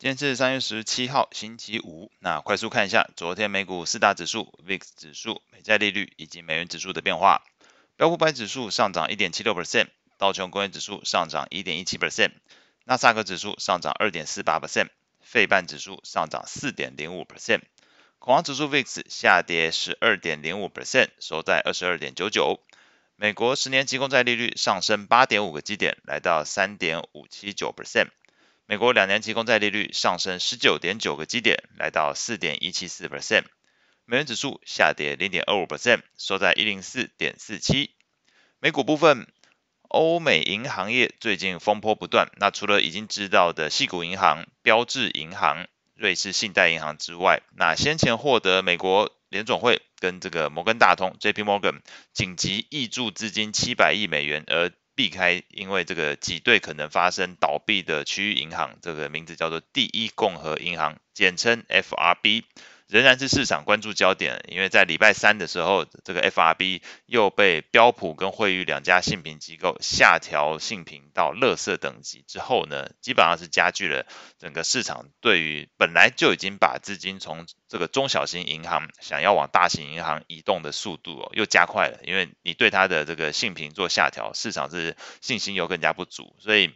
今天是三月十七号，星期五。那快速看一下昨天美股四大指数、VIX 指数、美债利率以及美元指数的变化。标普百指数上涨一点七六 percent，道琼工业指数上涨一点一七 percent，纳斯达克指数上涨二点四八 percent，费半指数上涨四点零五 percent，恐慌指数 VIX 下跌十二点零五 percent，收在二十二点九九。美国十年期公债利率上升八点五个基点，来到三点五七九 percent。美国两年期公债利率上升十九点九个基点，来到四点一七四 percent。美元指数下跌零点二五 percent，收在一零四点四七。美股部分，欧美银行业最近风波不断。那除了已经知道的矽谷银行、标志银行、瑞士信贷银行之外，那先前获得美国联总会跟这个摩根大通 （J.P. Morgan） 紧急挹注资金七百亿美元而避开，因为这个挤兑可能发生倒闭的区域银行，这个名字叫做第一共和银行，简称 FRB。仍然是市场关注焦点，因为在礼拜三的时候，这个 FRB 又被标普跟惠誉两家信评机构下调信评到垃圾等级之后呢，基本上是加剧了整个市场对于本来就已经把资金从这个中小型银行想要往大型银行移动的速度，又加快了，因为你对它的这个信评做下调，市场是信心又更加不足，所以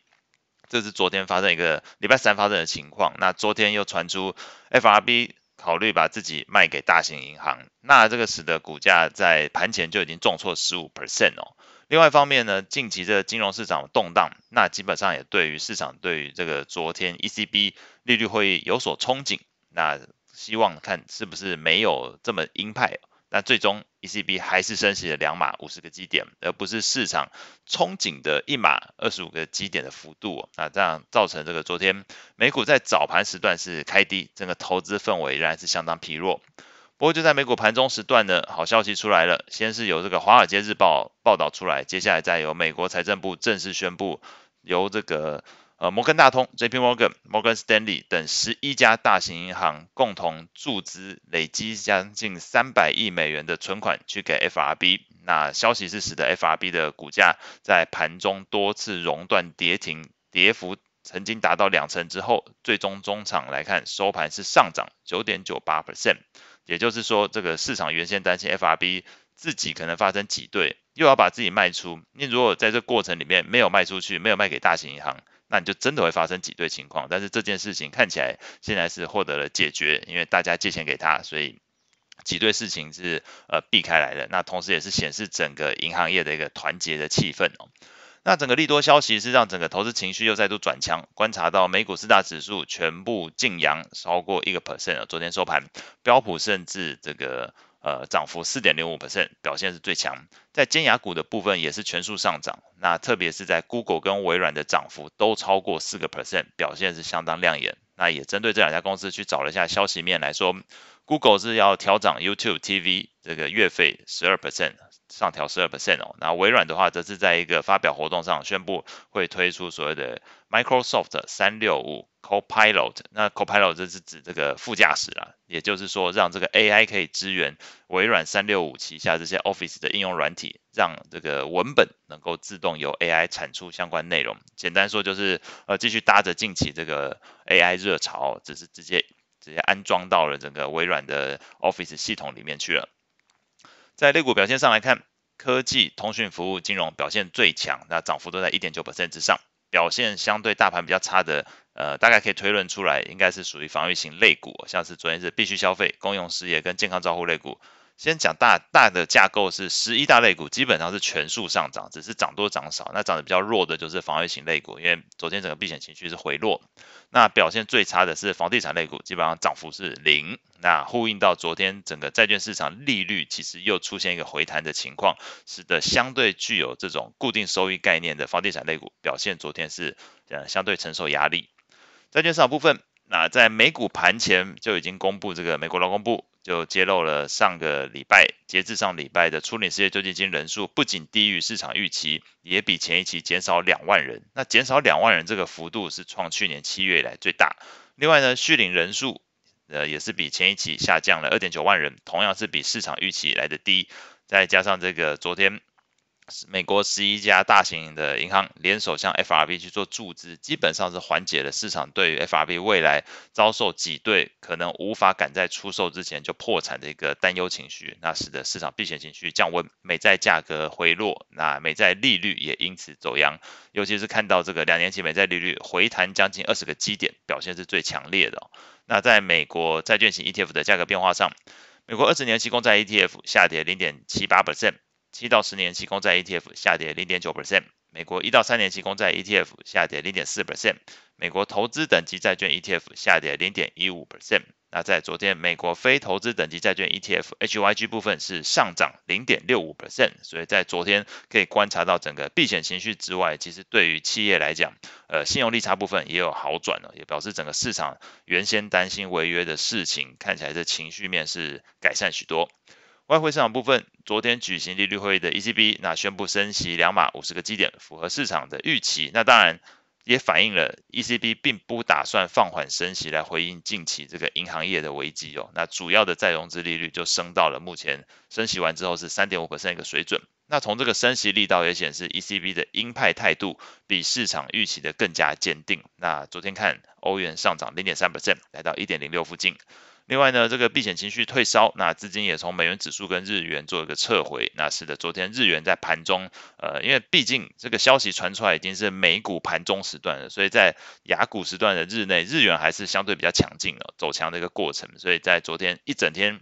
这是昨天发生一个礼拜三发生的情况。那昨天又传出 FRB。考虑把自己卖给大型银行，那这个使得股价在盘前就已经重挫十五 percent 哦。另外一方面呢，近期这个金融市场动荡，那基本上也对于市场对于这个昨天 ECB 利率会议有所憧憬，那希望看是不是没有这么鹰派。那最终 ECB 还是升息了两码五十个基点，而不是市场憧憬的一码二十五个基点的幅度。那这样造成这个昨天美股在早盘时段是开低，整个投资氛围仍然是相当疲弱。不过就在美股盘中时段呢，好消息出来了，先是由这个《华尔街日报》报道出来，接下来再由美国财政部正式宣布，由这个。呃，摩根大通 （J.P. Morgan）、Morgan Stanley 等十一家大型银行共同注资，累积将近三百亿美元的存款去给 FRB。那消息是使得 FRB 的股价在盘中多次熔断跌停，跌幅曾经达到两成之后，最终中场来看收盘是上涨九点九八 percent。也就是说，这个市场原先担心 FRB 自己可能发生挤兑，又要把自己卖出。你如果在这过程里面没有卖出去，没有卖给大型银行。那你就真的会发生挤兑情况，但是这件事情看起来现在是获得了解决，因为大家借钱给他，所以挤兑事情是呃避开来的。那同时也是显示整个银行业的一个团结的气氛哦。那整个利多消息是让整个投资情绪又再度转强，观察到美股四大指数全部劲扬超过一个 percent，昨天收盘标普甚至这个。呃，涨幅四点零五 percent，表现是最强。在尖牙股的部分也是全数上涨，那特别是在 Google 跟微软的涨幅都超过四个 percent，表现是相当亮眼。那也针对这两家公司去找了一下消息面来说，Google 是要调涨 YouTube TV 这个月费十二 percent。上调十二 percent 哦，那微软的话则是在一个发表活动上宣布会推出所谓的 Microsoft 三六五 Copilot，那 Copilot 这是指这个副驾驶啦，也就是说让这个 AI 可以支援微软三六五旗下这些 Office 的应用软体，让这个文本能够自动由 AI 产出相关内容。简单说就是呃继续搭着近期这个 AI 热潮，只是直接直接安装到了整个微软的 Office 系统里面去了。在类股表现上来看，科技、通讯服务、金融表现最强，那涨幅都在一点九 percent 之上。表现相对大盘比较差的，呃，大概可以推论出来，应该是属于防御型类股，像是昨天是必须消费、公用事业跟健康照护类股。先讲大大的架构是十一大类股基本上是全数上涨，只是涨多涨少。那涨得比较弱的就是防御型类股，因为昨天整个避险情绪是回落。那表现最差的是房地产类股，基本上涨幅是零。那呼应到昨天整个债券市场利率其实又出现一个回弹的情况，使得相对具有这种固定收益概念的房地产类股表现昨天是呃相对承受压力。债券市场部分，那在美股盘前就已经公布这个美国劳工部。就揭露了上个礼拜截至上礼拜的初领失业救济金人数，不仅低于市场预期，也比前一期减少两万人。那减少两万人这个幅度是创去年七月以来最大。另外呢，续领人数呃也是比前一期下降了二点九万人，同样是比市场预期来的低。再加上这个昨天美国十一家大型的银行联手向 FRB 去做注资，基本上是缓解了市场对于 FRB 未来遭受挤兑，可能无法赶在出售之前就破产的一个担忧情绪，那使得市场避险情绪降温，美债价格回落，那美债利率也因此走扬，尤其是看到这个两年期美债利率回弹将近二十个基点，表现是最强烈的。那在美国债券型 ETF 的价格变化上，美国二十年期公债 ETF 下跌零点七八 percent。七到十年期公债 ETF 下跌零点九 percent，美国一到三年期公债 ETF 下跌零点四 percent，美国投资等级债券 ETF 下跌零点一五 percent。那在昨天，美国非投资等级债券 ETF HYG 部分是上涨零点六五 percent，所以在昨天可以观察到整个避险情绪之外，其实对于企业来讲，呃，信用利差部分也有好转了，也表示整个市场原先担心违约的事情，看起来这情绪面是改善许多。外汇市场部分，昨天举行利率会议的 ECB，那宣布升息两码五十个基点，符合市场的预期。那当然也反映了 ECB 并不打算放缓升息来回应近期这个银行业的危机哦。那主要的再融资利率就升到了目前升息完之后是三点五 percent 一个水准。那从这个升息力道也显示 ECB 的鹰派态度比市场预期的更加坚定。那昨天看欧元上涨零点三 percent，来到一点零六附近。另外呢，这个避险情绪退烧，那资金也从美元指数跟日元做一个撤回，那使得昨天日元在盘中，呃，因为毕竟这个消息传出来已经是美股盘中时段了，所以在亚股时段的日内，日元还是相对比较强劲的，走强的一个过程，所以在昨天一整天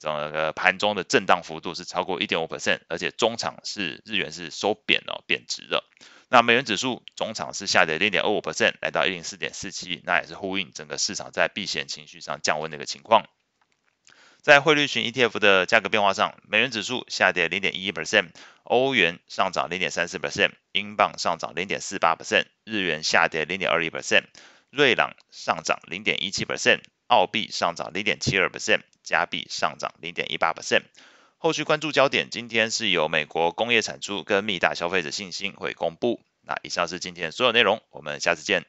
整个盘中的震荡幅度是超过一点五 percent，而且中场是日元是收贬了，贬值的。那美元指数终场是下跌零点二五 percent，来到一零四点四七，那也是呼应整个市场在避险情绪上降温的一个情况。在汇率型 ETF 的价格变化上，美元指数下跌零点一一 percent，欧元上涨零点三四 percent，英镑上涨零点四八 percent，日元下跌零点二一 percent，瑞郎上涨零点一七 percent，澳币上涨零点七二 percent，加币上涨零点一八 percent。后续关注焦点，今天是由美国工业产出跟密大消费者信心会公布。那以上是今天所有内容，我们下次见。